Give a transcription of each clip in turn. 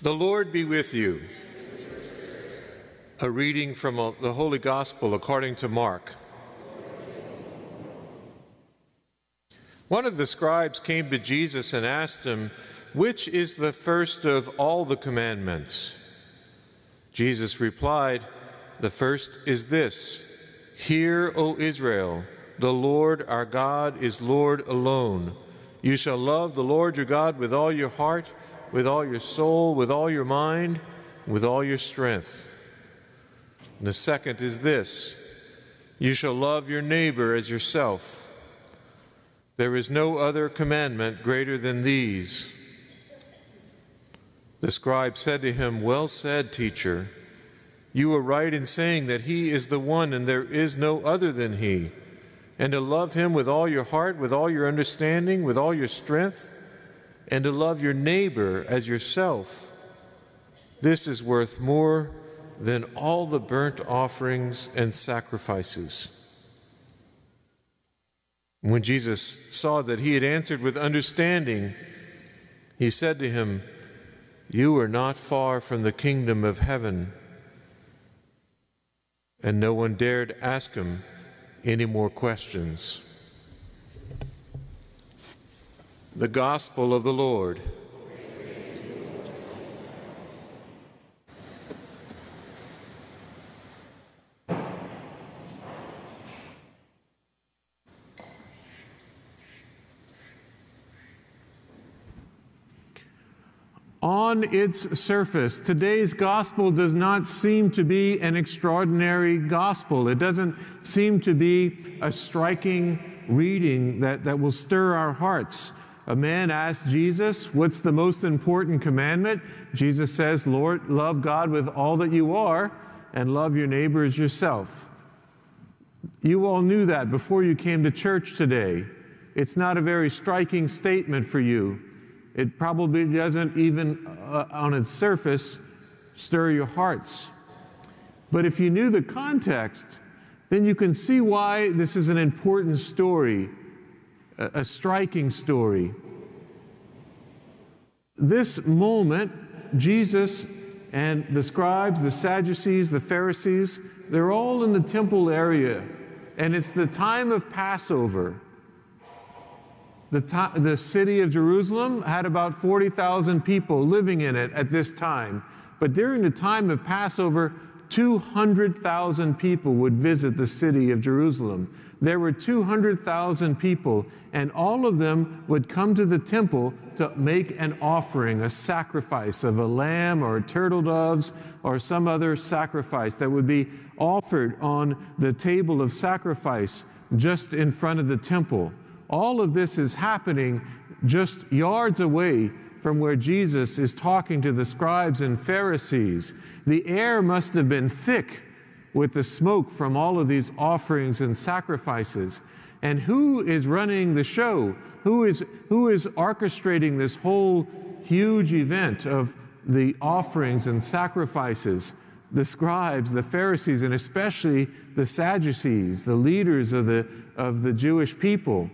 The Lord be with you. A reading from uh, the Holy Gospel according to Mark. One of the scribes came to Jesus and asked him, Which is the first of all the commandments? Jesus replied, The first is this Hear, O Israel, the Lord our God is Lord alone. You shall love the Lord your God with all your heart with all your soul, with all your mind, with all your strength. And the second is this you shall love your neighbor as yourself. There is no other commandment greater than these. The scribe said to him, Well said, teacher. You are right in saying that he is the one and there is no other than he, and to love him with all your heart, with all your understanding, with all your strength and to love your neighbor as yourself. This is worth more than all the burnt offerings and sacrifices. When Jesus saw that he had answered with understanding, he said to him, You are not far from the kingdom of heaven. And no one dared ask him any more questions. The Gospel of the Lord. On its surface, today's gospel does not seem to be an extraordinary gospel. It doesn't seem to be a striking reading that, that will stir our hearts. A man asked Jesus, What's the most important commandment? Jesus says, Lord, love God with all that you are and love your neighbor as yourself. You all knew that before you came to church today. It's not a very striking statement for you. It probably doesn't even, uh, on its surface, stir your hearts. But if you knew the context, then you can see why this is an important story a, striking story. This moment, Jesus and the scribes, the Sadducees, the Pharisees, they're all in the temple area, and it's the time of Passover. The, to- the city of Jerusalem had about 40,000 people living in it at this time. But during the time of Passover, 200,000 people would visit the city of Jerusalem there were 200,000 people, and all of them would come to the temple to make an offering, a sacrifice of a lamb or turtle doves or some other sacrifice that would be offered on the table of sacrifice just in front of the temple. All of this is happening just yards away from where Jesus is talking to the scribes and Pharisees. The air must have been thick with the smoke from all of these offerings and sacrifices. And who is running the show? Who is, who is orchestrating this whole huge event of the offerings and sacrifices? The scribes, the Pharisees, and especially the Sadducees, the leaders of the, of the Jewish people.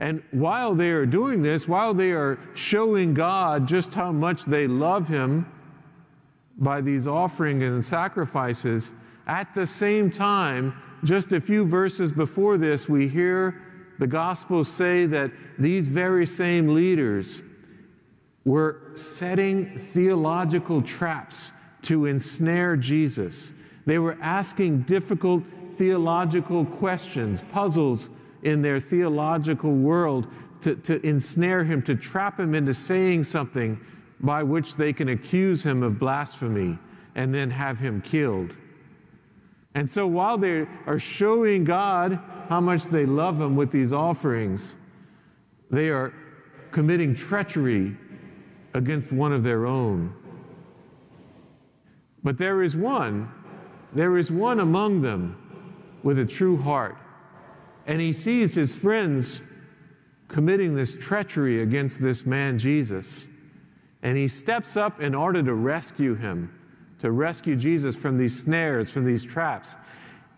And while they are doing this, while they are showing God just how much they love Him by these offerings and sacrifices, at the same time, just a few verses before this, we hear the Gospels say that these very same leaders were setting theological traps to ensnare Jesus. They were asking difficult theological questions, puzzles in their theological world to, to ensnare him, to trap him into saying something by which they can accuse him of blasphemy and then have him killed. And so while they are showing God how much they love Him with these offerings, they are committing treachery against one of their own. But there is one, there is one among them with a true heart. And he sees his friends committing this treachery against this man, Jesus. And he steps up in order to rescue him to rescue Jesus from these snares, from these traps.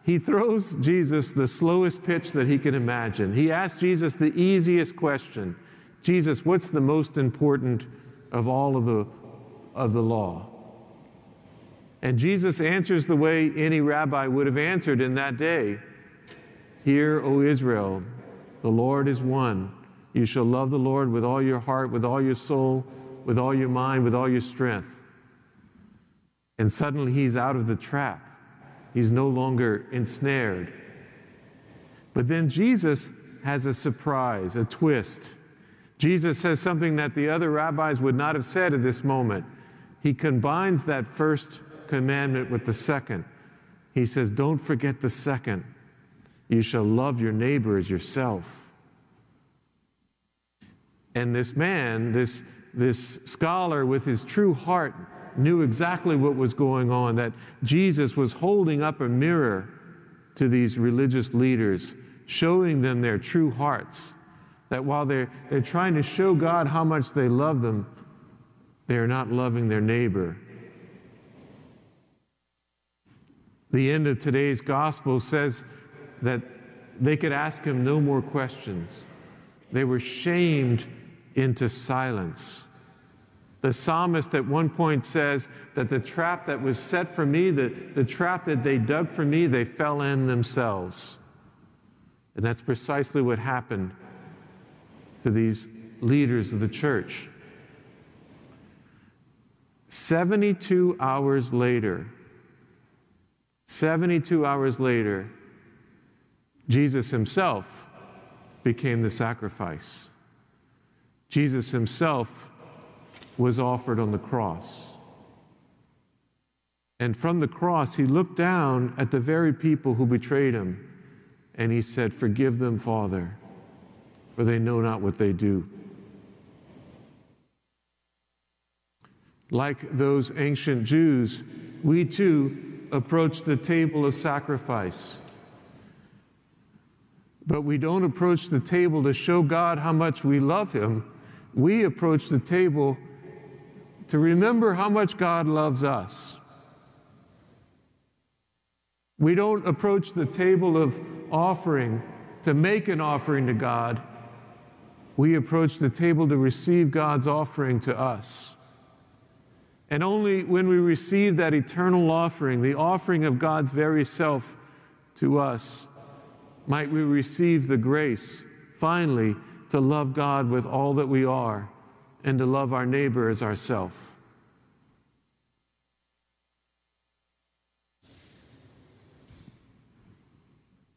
He throws Jesus the slowest pitch that he can imagine. He asks Jesus the easiest question Jesus, what's the most important of all of the of the law. And Jesus answers the way any rabbi would have answered in that day Hear, O Israel, the Lord is one. You shall love the Lord with all your heart, with all your soul, with all your mind, with all your strength. And suddenly he's out of the trap. He's no longer ensnared. But then Jesus has a surprise, a twist. Jesus says something that the other rabbis would not have said at this moment. He combines that first commandment with the second. He says, Don't forget the second. You shall love your neighbor as yourself. And this man, this, this scholar with his true heart, knew exactly what was going on, that Jesus was holding up a mirror to these religious leaders, showing them their true hearts. That while they're, they're trying to show God how much they love them, they are not loving their neighbor. The end of today's gospel says that they could ask him no more questions. They were shamed into silence. The psalmist at one point says that the trap that was set for me, the, the trap that they dug for me, they fell in themselves. And that's precisely what happened to these leaders of the church. 72 hours later, 72 hours later, Jesus himself became the sacrifice. Jesus himself was offered on the cross. And from the cross, he looked down at the very people who betrayed him and he said, Forgive them, Father, for they know not what they do. Like those ancient Jews, we too approach the table of sacrifice. But we don't approach the table to show God how much we love Him. We approach the table to remember how much God loves us. We don't approach the table of offering to make an offering to God. We approach the table to receive God's offering to us. And only when we receive that eternal offering, the offering of God's very self to us, might we receive the grace, finally, to love God with all that we are and to love our neighbor as ourself.